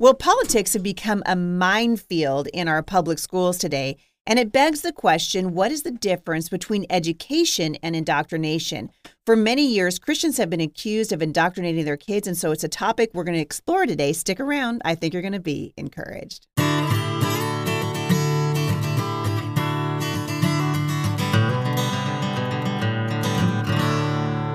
Well, politics have become a minefield in our public schools today, and it begs the question what is the difference between education and indoctrination? For many years, Christians have been accused of indoctrinating their kids, and so it's a topic we're going to explore today. Stick around, I think you're going to be encouraged.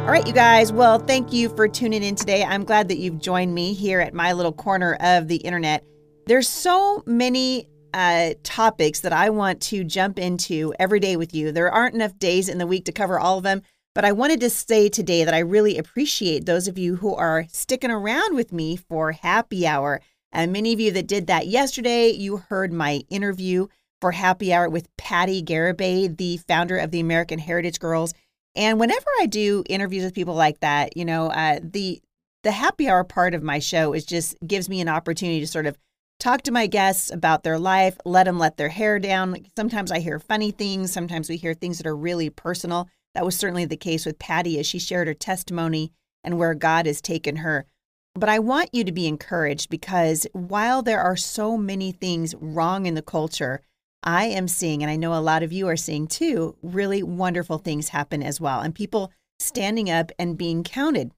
All right, you guys. Well, thank you for tuning in today. I'm glad that you've joined me here at my little corner of the internet. There's so many uh, topics that I want to jump into every day with you. There aren't enough days in the week to cover all of them, but I wanted to say today that I really appreciate those of you who are sticking around with me for happy hour. And many of you that did that yesterday, you heard my interview for happy hour with Patti Garibay, the founder of the American Heritage Girls. And whenever I do interviews with people like that, you know, uh, the the happy hour part of my show is just gives me an opportunity to sort of talk to my guests about their life, let them let their hair down. Sometimes I hear funny things, sometimes we hear things that are really personal. That was certainly the case with Patti as she shared her testimony and where God has taken her. But I want you to be encouraged because while there are so many things wrong in the culture, I am seeing, and I know a lot of you are seeing too, really wonderful things happen as well. And people standing up and being counted.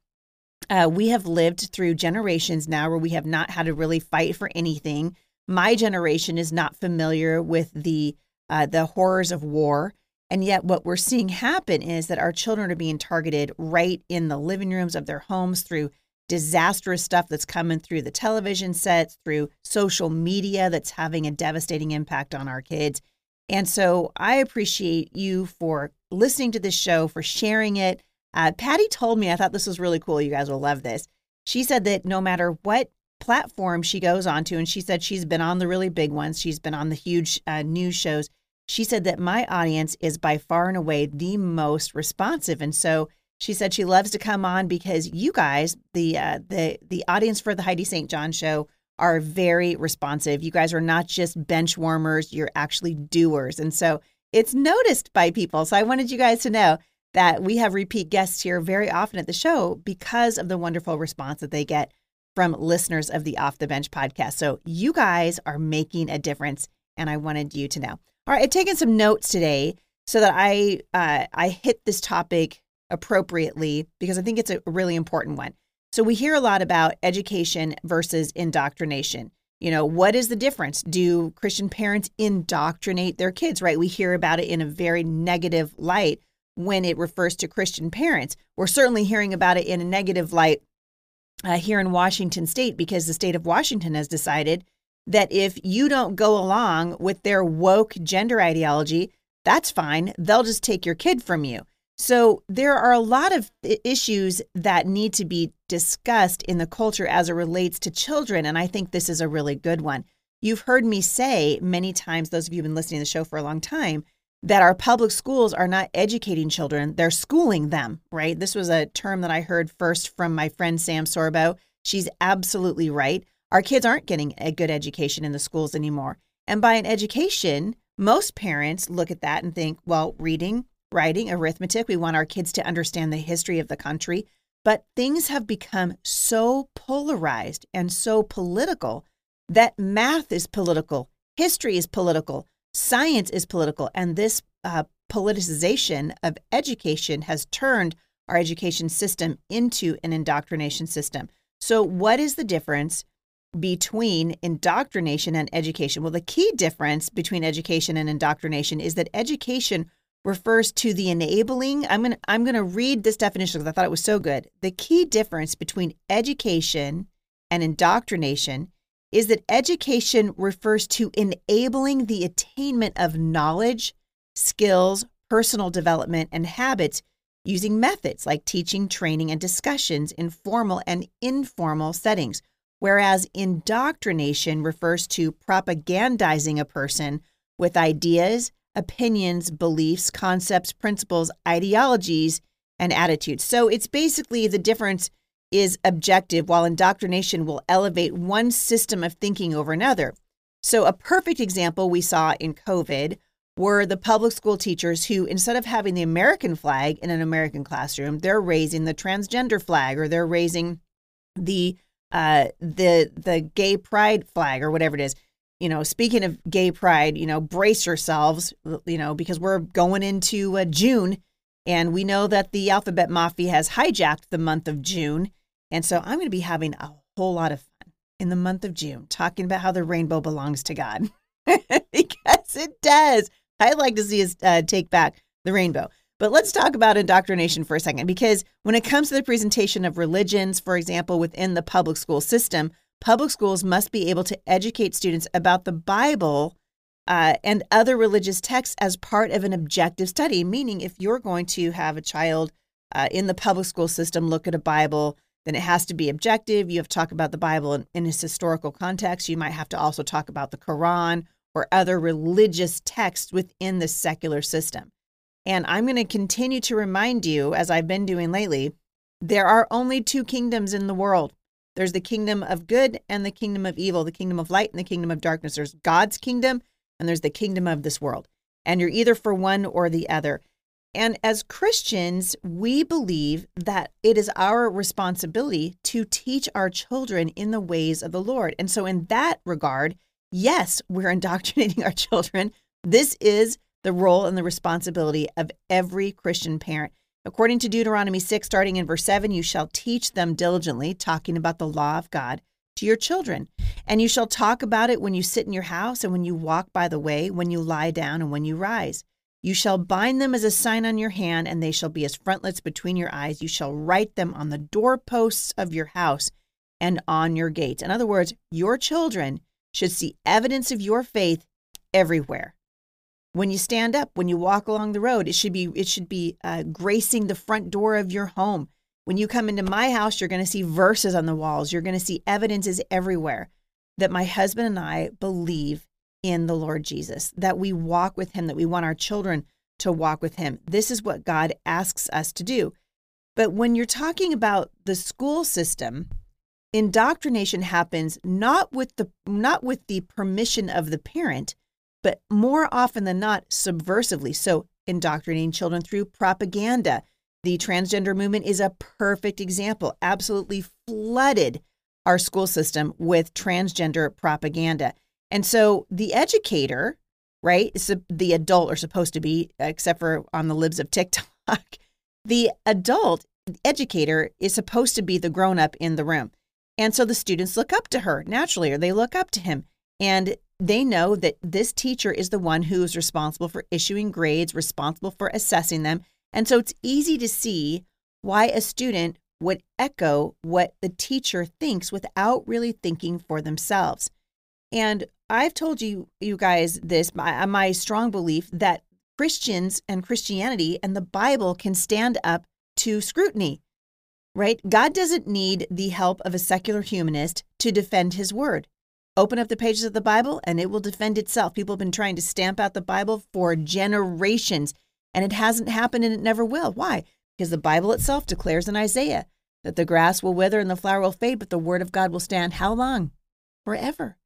Uh, we have lived through generations now where we have not had to really fight for anything. My generation is not familiar with the uh, the horrors of war, and yet what we're seeing happen is that our children are being targeted right in the living rooms of their homes through disastrous stuff that's coming through the television sets, through social media that's having a devastating impact on our kids. And so I appreciate you for listening to this show, for sharing it. Uh, Patti told me, I thought this was really cool. You guys will love this. She said that no matter what platform she goes onto, and she said she's been on the really big ones, she's been on the huge uh, news shows. She said that my audience is by far and away the most responsive. And so she said she loves to come on because you guys, the uh, the the audience for the Heidi St. John show, are very responsive. You guys are not just bench warmers; you're actually doers, and so it's noticed by people. So I wanted you guys to know that we have repeat guests here very often at the show because of the wonderful response that they get from listeners of the Off the Bench podcast. So you guys are making a difference, and I wanted you to know. All right, I've taken some notes today so that I uh, I hit this topic appropriately because I think it's a really important one. So we hear a lot about education versus indoctrination. You know, what is the difference? Do Christian parents indoctrinate their kids, right? We hear about it in a very negative light when it refers to Christian parents. We're certainly hearing about it in a negative light uh, here in Washington state because the state of Washington has decided that if you don't go along with their woke gender ideology, that's fine. They'll just take your kid from you. So there are a lot of issues that need to be discussed in the culture as it relates to children. And I think this is a really good one. You've heard me say many times, those of you who've been listening to the show for a long time, that our public schools are not educating children, they're schooling them, right? This was a term that I heard first from my friend Sam Sorbo. She's absolutely right. Our kids aren't getting a good education in the schools anymore. And by an education, most parents look at that and think, well, reading, writing, arithmetic. We want our kids to understand the history of the country. But things have become so polarized and so political that math is political, history is political, science is political. And this uh, politicization of education has turned our education system into an indoctrination system. So, what is the difference between indoctrination and education? Well, the key difference between education and indoctrination is that education refers to the enabling. I'm going to I'm going to read this definition because I thought it was so good. The key difference between education and indoctrination is that education refers to enabling the attainment of knowledge, skills, personal development, and habits using methods like teaching, training, and discussions in formal and informal settings. Whereas indoctrination refers to propagandizing a person with ideas, opinions, beliefs, concepts, principles, ideologies, and attitudes. So it's basically the difference is objective, while indoctrination will elevate one system of thinking over another. So, a perfect example we saw in COVID were the public school teachers who, instead of having the American flag in an American classroom, they're raising the transgender flag or they're raising the uh, the the gay pride flag or whatever it is. You know, speaking of gay pride, you know, brace yourselves, you know, because we're going into uh, June, and we know that the alphabet mafia has hijacked the month of June, and so I'm going to be having a whole lot of fun in the month of June talking about how the rainbow belongs to God because it does. I'd like to see us uh, take back the rainbow. But let's talk about indoctrination for a second, because when it comes to the presentation of religions, for example, within the public school system, public schools must be able to educate students about the Bible uh, and other religious texts as part of an objective study. Meaning, if you're going to have a child uh, in the public school system look at a Bible, then it has to be objective. You have to talk about the Bible in, in its historical context. You might have to also talk about the Quran or other religious texts within the secular system. And I'm going to continue to remind you, as I've been doing lately, there are only two kingdoms in the world there's the kingdom of good and the kingdom of evil, the kingdom of light and the kingdom of darkness. There's God's kingdom and there's the kingdom of this world. And you're either for one or the other. And as Christians, we believe that it is our responsibility to teach our children in the ways of the Lord. And so, in that regard, yes, we're indoctrinating our children. This is the role and the responsibility of every Christian parent. According to Deuteronomy 6, starting in verse 7, you shall teach them diligently, talking about the law of God, to your children. And you shall talk about it when you sit in your house and when you walk by the way, when you lie down and when you rise. You shall bind them as a sign on your hand, and they shall be as frontlets between your eyes. You shall write them on the doorposts of your house and on your gates. In other words, your children should see evidence of your faith everywhere when you stand up when you walk along the road it should be it should be uh, gracing the front door of your home. When you come into my house you're going to see verses on the walls. You're going to see evidences everywhere that my husband and i believe in the lord jesus that we walk with him that we want our children to walk with him. This is what god asks us to do. But when you're talking about the school system indoctrination happens not with the not with the permission of the parent but more often than not, subversively. So, indoctrinating children through propaganda. The transgender movement is a perfect example, absolutely flooded our school system with transgender propaganda. And so, the educator, right, the adult are supposed to be, except for on the libs of TikTok, the adult educator is supposed to be the grown up in the room. And so the students look up to her naturally, or they look up to him. And they know that this teacher is the one who is responsible for issuing grades, responsible for assessing them. And so it's easy to see why a student would echo what the teacher thinks without really thinking for themselves. And I've told you, you guys, this my, uh, my strong belief that Christians and Christianity and the Bible can stand up to scrutiny, right? God doesn't need the help of a secular humanist to defend his word. Open up the pages of the Bible and it will defend itself. People have been trying to stamp out the Bible for generations and it hasn't happened and it never will. Why? Because the Bible itself declares in Isaiah that the grass will wither and the flower will fade, but the word of God will stand how long? Forever.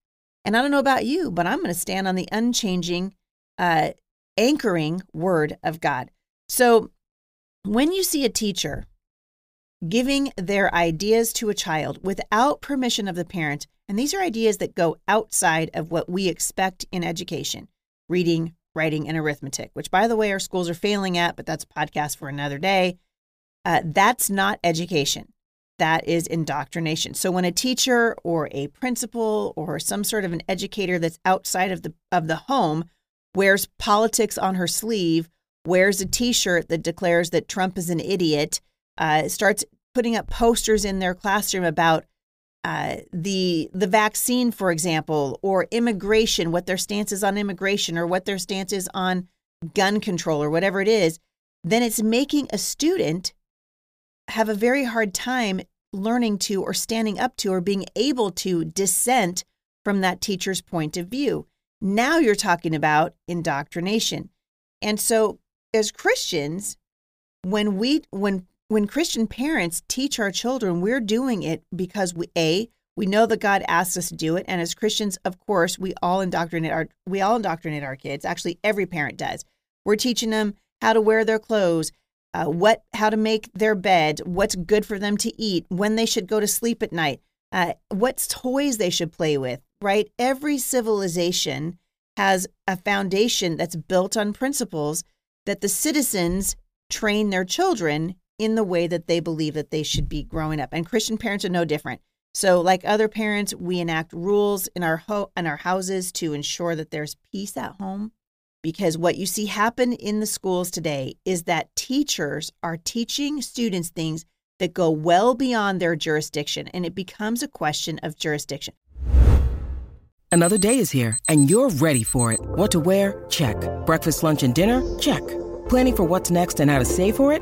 And I don't know about you, but I'm going to stand on the unchanging, uh, anchoring word of God. So when you see a teacher giving their ideas to a child without permission of the parent, and these are ideas that go outside of what we expect in education reading, writing, and arithmetic, which, by the way, our schools are failing at, but that's a podcast for another day. Uh, that's not education. That is indoctrination. So when a teacher or a principal or some sort of an educator that's outside of the of the home wears politics on her sleeve, wears a T-shirt that declares that Trump is an idiot, uh, starts putting up posters in their classroom about uh, the the vaccine, for example, or immigration, what their stance is on immigration, or what their stance is on gun control, or whatever it is, then it's making a student have a very hard time learning to, or standing up to, or being able to dissent from that teacher's point of view. Now you're talking about indoctrination, and so as Christians, when we when when Christian parents teach our children, we're doing it because we a we know that God asks us to do it, and as Christians, of course, we all indoctrinate our we all indoctrinate our kids. Actually, every parent does. We're teaching them how to wear their clothes, uh, what how to make their bed, what's good for them to eat, when they should go to sleep at night. uh, what toys they should play with, right? Every civilization has a foundation that's built on principles that the citizens train their children in the way that they believe that they should be growing up. And Christian parents are no different. So, like other parents, we enact rules in our ho- in our houses to ensure that there's peace at home. Because what you see happen in the schools today is that teachers are teaching students things that go well beyond their jurisdiction, and it becomes a question of jurisdiction. Another day is here, and you're ready for it. What to wear? Check. Breakfast, lunch, and dinner? Check. Planning for what's next and how to save for it?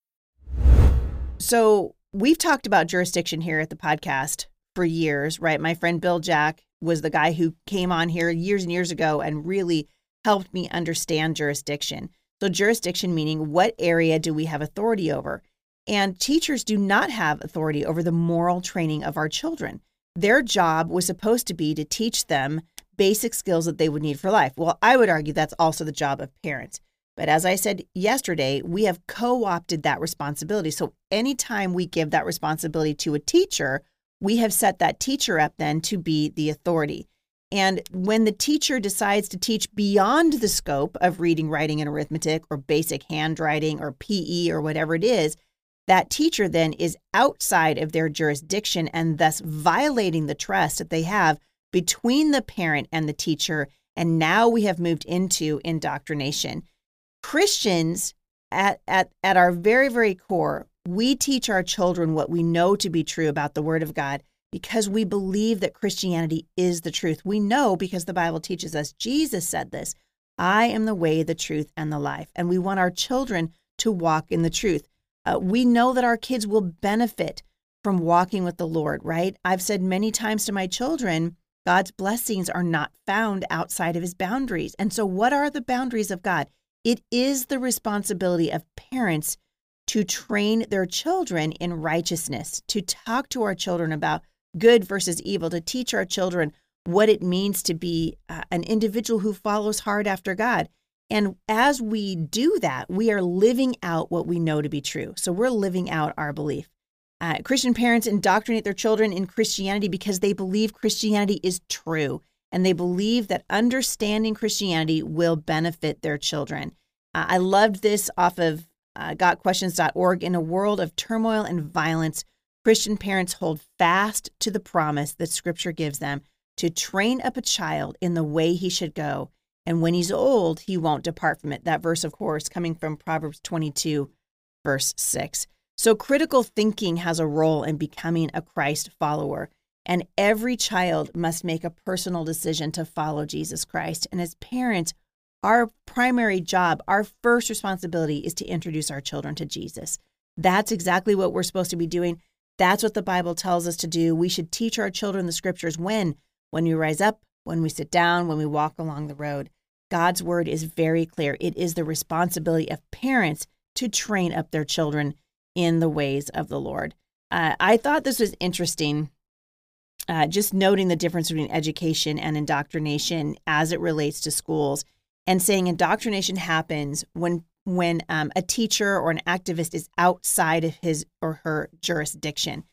So we've talked about jurisdiction here at the podcast for years, right? My friend Bill Jack was the guy who came on here years and years ago and really helped me understand jurisdiction. So, jurisdiction meaning what area do we have authority over? And teachers do not have authority over the moral training of our children. Their job was supposed to be to teach them basic skills that they would need for life. Well, I would argue that's also the job of parents. But as I said yesterday, we have co opted that responsibility. So anytime we give that responsibility to a teacher, we have set that teacher up then to be the authority. And when the teacher decides to teach beyond the scope of reading, writing, and arithmetic, or basic handwriting, or PE, or whatever it is, that teacher then is outside of their jurisdiction and thus violating the trust that they have between the parent and the teacher. And now we have moved into indoctrination. Christians, at, at, at our very, very core, we teach our children what we know to be true about the Word of God because we believe that Christianity is the truth. We know because the Bible teaches us. Jesus said this I am the way, the truth, and the life. And we want our children to walk in the truth. Uh, we know that our kids will benefit from walking with the Lord, right? I've said many times to my children, God's blessings are not found outside of his boundaries. And so, what are the boundaries of God? It is the responsibility of parents to train their children in righteousness, to talk to our children about good versus evil, to teach our children what it means to be uh, an individual who follows hard after God. And as we do that, we are living out what we know to be true. So we're living out our belief. Uh, Christian parents indoctrinate their children in Christianity because they believe Christianity is true and they believe that understanding Christianity will benefit their children. Uh, I loved this off of uh, gotquestions.org. In a world of turmoil and violence, Christian parents hold fast to the promise that Scripture gives them to train up a child in the way he should go. And when he's old, he won't depart from it. That verse, of course, coming from Proverbs 22, verse 6. So critical thinking has a role in becoming a Christ follower. And every child must make a personal decision to follow Jesus Christ. And as parents, our primary job, our first responsibility is to introduce our children to Jesus. That's exactly what we're supposed to be doing. That's what the Bible tells us to do. We should teach our children the scriptures when? When we rise up, when we sit down, when we walk along the road. God's word is very clear. It is the responsibility of parents to train up their children in the ways of the Lord. Uh, I thought this was interesting uh, just noting the difference between education and indoctrination as it relates to schools and saying indoctrination happens when when um, a teacher or an activist is outside of his or her jurisdiction.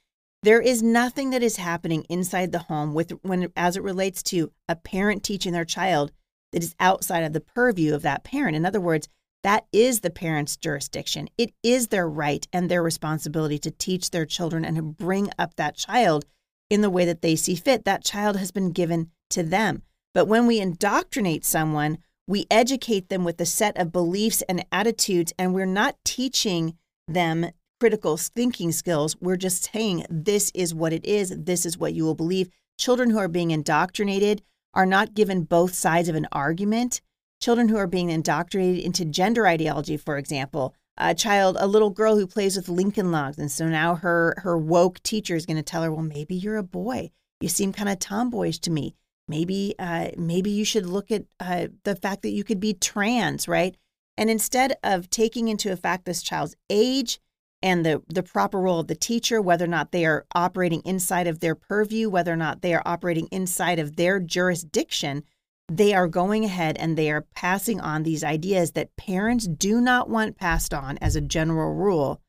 There is nothing that is happening inside the home with when as it relates to a parent teaching their child that is outside of the purview of that parent. In other words that is the parent's jurisdiction. It is their right and their responsibility to teach their children and to bring up that child in the way that they see fit. That child has been given to them. But when we indoctrinate someone, We educate them with a set of beliefs and attitudes, and we're not teaching them critical thinking skills. We're just saying, this is what it is, this is what you will believe. Children who are being indoctrinated are not given both sides of an argument. Children who are being indoctrinated into gender ideology, for example, a child, a little girl who plays with Lincoln logs, and so now her her woke teacher is going to tell her, "Well, maybe you're a boy. You seem kind of tomboyish to me. Maybe, uh, maybe you should look at uh, the fact that you could be trans, right?" And instead of taking into effect this child's age and the the proper role of the teacher, whether or not they are operating inside of their purview, whether or not they are operating inside of their jurisdiction, they are going ahead and they are passing on these ideas that parents do not want passed on as a general rule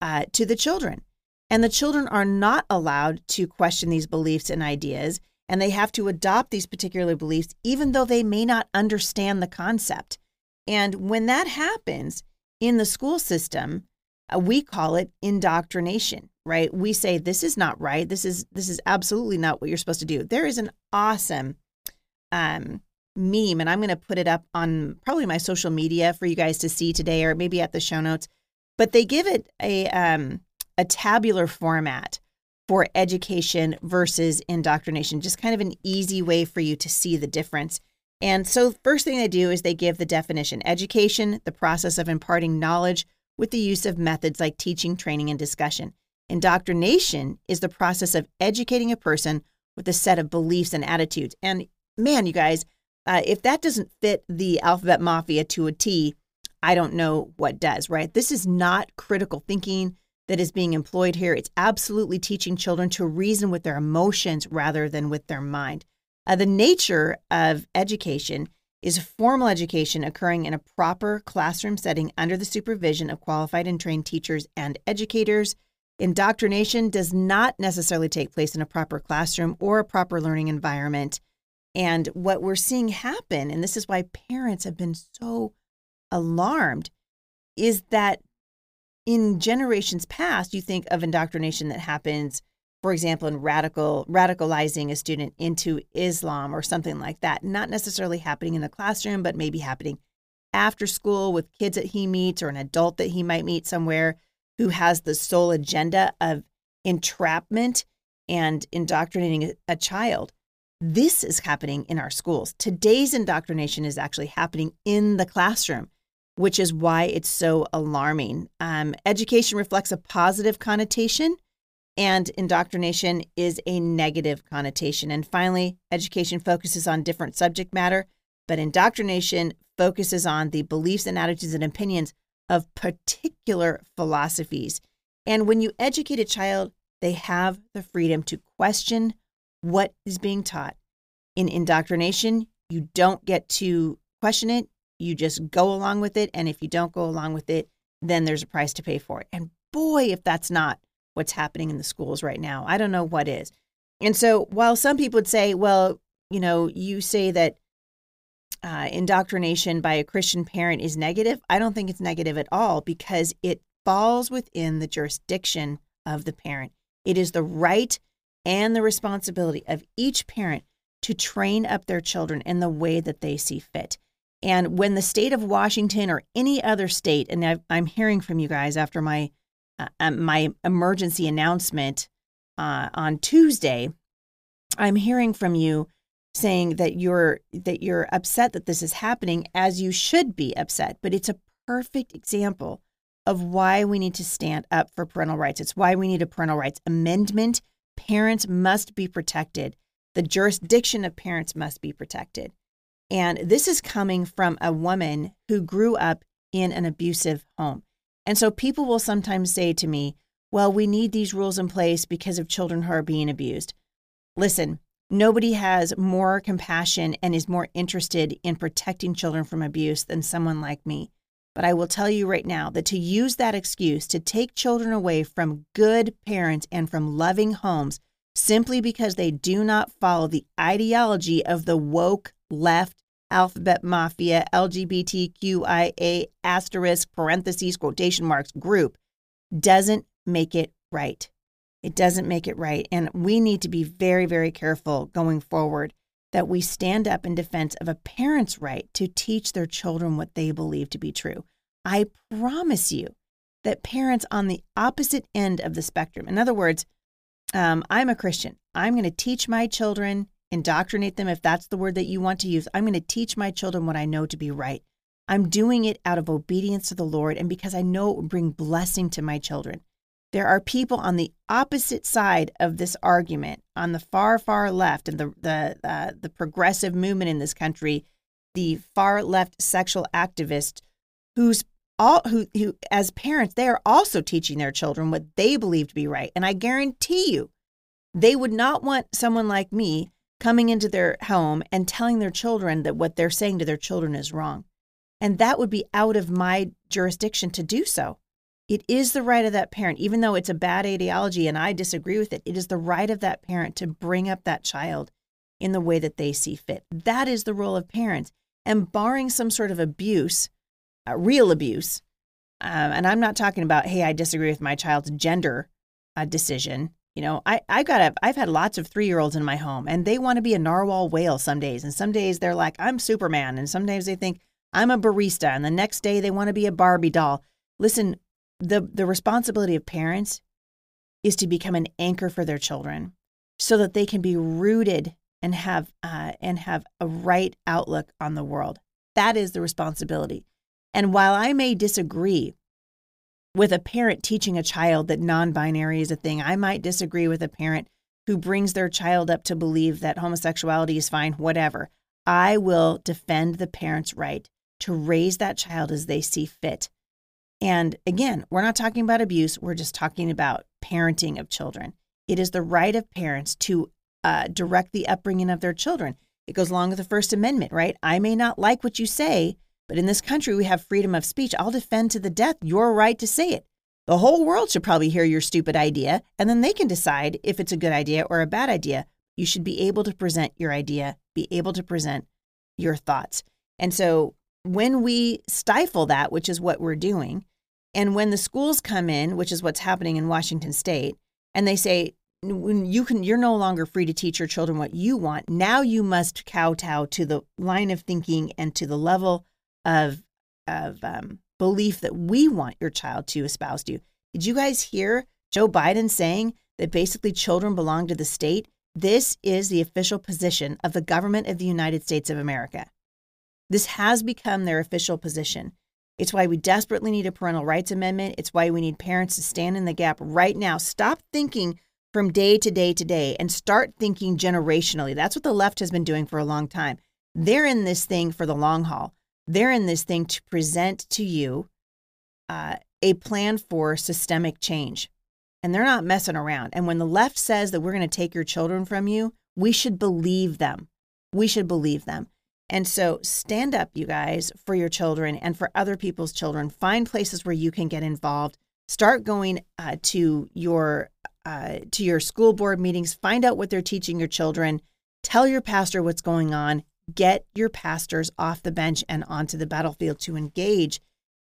uh, to the children. And the children are not allowed to question these beliefs and ideas, and they have to adopt these particular beliefs, even though they may not understand the concept. And when that happens in the school system, uh, we call it indoctrination right we say this is not right this is this is absolutely not what you're supposed to do there is an awesome um, meme, and I'm going to put it up on probably my social media for you guys to see today, or maybe at the show notes. But they give it a um, a tabular format for education versus indoctrination, just kind of an easy way for you to see the difference. And so, first thing they do is they give the definition: education, the process of imparting knowledge with the use of methods like teaching, training, and discussion. Indoctrination is the process of educating a person with a set of beliefs and attitudes. And man, you guys, uh, if that doesn't fit the alphabet mafia to a T, I don't know what does, right? This is not critical thinking that is being employed here. It's absolutely teaching children to reason with their emotions rather than with their mind. Uh, the nature of education is formal education occurring in a proper classroom setting under the supervision of qualified and trained teachers and educators. Indoctrination does not necessarily take place in a proper classroom or a proper learning environment. And what we're seeing happen, and this is why parents have been so alarmed, is that in generations past, you think of indoctrination that happens, for example, in radical radicalizing a student into Islam or something like that, not necessarily happening in the classroom, but maybe happening after school with kids that he meets or an adult that he might meet somewhere who has the sole agenda of entrapment and indoctrinating a child. This is happening in our schools. Today's indoctrination is actually happening in the classroom, which is why it's so alarming. Um, education reflects a positive connotation, and indoctrination is a negative connotation. And finally, education focuses on different subject matter, but indoctrination focuses on the beliefs and attitudes and opinions of particular philosophies. And when you educate a child, they have the freedom to question, what is being taught. In indoctrination, you don't get to question it, you just go along with it. And if you don't go along with it, then there's a price to pay for it. And boy, if that's not what's happening in the schools right now, I don't know what is. And so while some people would say, well, you know, you say that uh, indoctrination by a Christian parent is negative, I don't think it's negative at all because it falls within the jurisdiction of the parent. It is the right and the responsibility of each parent to train up their children in the way that they see fit. And when the state of Washington or any other state, and i am hearing from you guys after my uh, um, my emergency announcement uh, on Tuesday, I'm hearing from you saying that you're that you're upset that this is happening, as you should be upset. But it's a perfect example of why we need to stand up for parental rights. It's why we need a parental rights amendment parents must be protected. The jurisdiction of parents must be protected. And this is coming from a woman who grew up in an abusive home. And so people will sometimes say to me, well, we need these rules in place because of children who are being abused. Listen, nobody has more compassion and is more interested in protecting children from abuse than someone like me. But I will tell you right now that to use that excuse to take children away from good parents and from loving homes simply because they do not follow the ideology of the woke left alphabet mafia LGBTQIA asterisk parentheses quotation marks group doesn't make it right. It doesn't make it right. And we need to be very, very careful going forward that we stand up in defense of a parent's right to teach their children what they believe to be true. I promise you that parents on the opposite end of the spectrum, in other words, um, I'm a Christian. I'm going to teach my children, indoctrinate them, if that's the word that you want to use. I'm going to teach my children what I know to be right. I'm doing it out of obedience to the Lord and because I know it will bring blessing to my children. There are people on the opposite side of this argument, on the far, far left, and the the uh, the progressive movement in this country, the far left sexual activist, who's all who who as parents they are also teaching their children what they believe to be right, and I guarantee you, they would not want someone like me coming into their home and telling their children that what they're saying to their children is wrong. And that would be out of my jurisdiction to do so. It is the right of that parent, even though it's a bad ideology and I disagree with it, it is the right of that parent to bring up that child in the way that they see fit. That is the role of parents. And barring some sort of abuse, uh, real abuse, um, and I'm not talking about, hey, I disagree with my child's gender uh, decision. You know, I, I got a, I've had lots of three year olds in my home and they want to be a narwhal whale some days. And some days they're like, I'm Superman. And some days they think I'm a barista. And the next day they want to be a Barbie doll. Listen, the the responsibility of parents is to become an anchor for their children so that they can be rooted and have uh, and have a right outlook on the world. That is the responsibility. And while i may disagree with a parent teaching a child that non-binary is a thing i might disagree with a parent who brings their child up to believe that homosexuality is fine whatever. I will defend the parent's right to raise that child as they see fit and again, we're not talking about abuse, we're just talking about parenting of children. It is the right of parents to uh, direct the upbringing of their children. It goes along with the First Amendment, right? I may not like what you say, but in this country, we have freedom of speech. I'll defend to the death your right to say it. The whole world should probably hear your stupid idea, and then they can decide if it's a good idea or a bad idea. You should be able to present your idea, be able to present your thoughts. And so when we stifle that, which is what we're doing, and when the schools come in, which is what's happening in Washington state, and they say, when you can you're no longer free to teach your children what you want now you must kowtow to the line of thinking and to the level of of um, belief that we want your child to espouse to you. Did you guys hear joe biden saying that basically children belong to the state? This is the official position of the government of the united states of america. This has become their official position it's why we desperately need a parental rights amendment. It's why we need parents to stand in the gap right now. Stop thinking from day to day to day and start thinking generationally. That's what the left has been doing for a long time. They're in this thing for the long haul. They're in this thing to present to you uh, a plan for systemic change. And they're not messing around. And when the left says that we're going to take your children from you, we should believe them. We should believe them. And so stand up, you guys, for your children and for other people's children. Find places where you can get involved. Start going uh, to your uh, to your school board meetings. Find out what they're teaching your children. Tell your pastor what's going on. Get your pastors off the bench and onto the battlefield to engage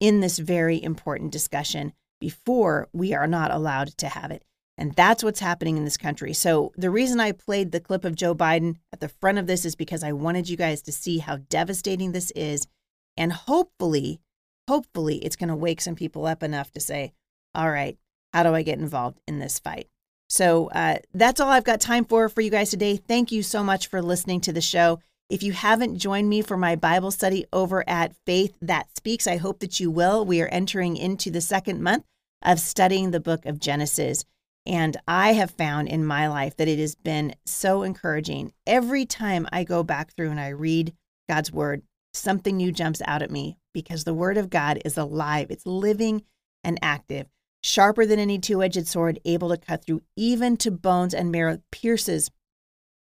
in this very important discussion before we are not allowed to have it. And that's what's happening in this country. So, the reason I played the clip of Joe Biden at the front of this is because I wanted you guys to see how devastating this is. And hopefully, hopefully, it's going to wake some people up enough to say, all right, how do I get involved in this fight? So, uh, that's all I've got time for for you guys today. Thank you so much for listening to the show. If you haven't joined me for my Bible study over at Faith That Speaks, I hope that you will. We are entering into the second month of studying the book of Genesis. And I have found in my life that it has been so encouraging. Every time I go back through and I read God's word, something new jumps out at me because the word of God is alive, it's living and active, sharper than any two edged sword, able to cut through even to bones and marrow, pierces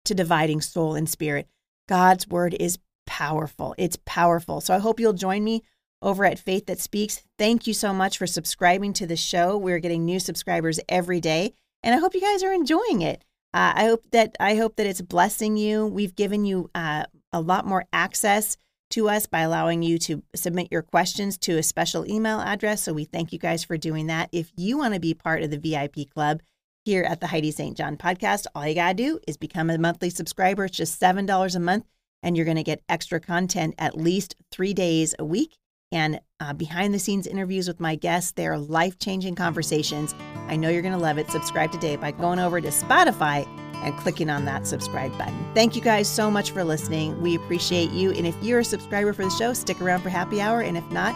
to dividing soul and spirit. God's word is powerful. It's powerful. So I hope you'll join me over at Faith That Speaks. Thank you so much for subscribing to the show. We're getting new subscribers every day, and I hope you guys are enjoying it. Uh, I hope that I hope that it's blessing you. We've given you uh, a lot more access to us by allowing you to submit your questions to a special email address. So we thank you guys for doing that. If you want to be part of the VIP club, here at the Heidi St. John podcast. All you got to do is become a monthly subscriber. It's just $7 a month, and you're going to get extra content at least three days a week and uh, behind the scenes interviews with my guests. They are life changing conversations. I know you're going to love it. Subscribe today by going over to Spotify and clicking on that subscribe button. Thank you guys so much for listening. We appreciate you. And if you're a subscriber for the show, stick around for happy hour. And if not,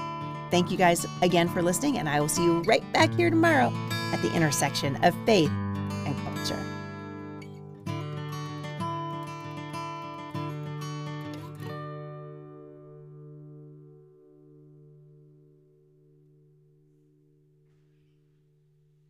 thank you guys again for listening. And I will see you right back here tomorrow at the intersection of faith and culture.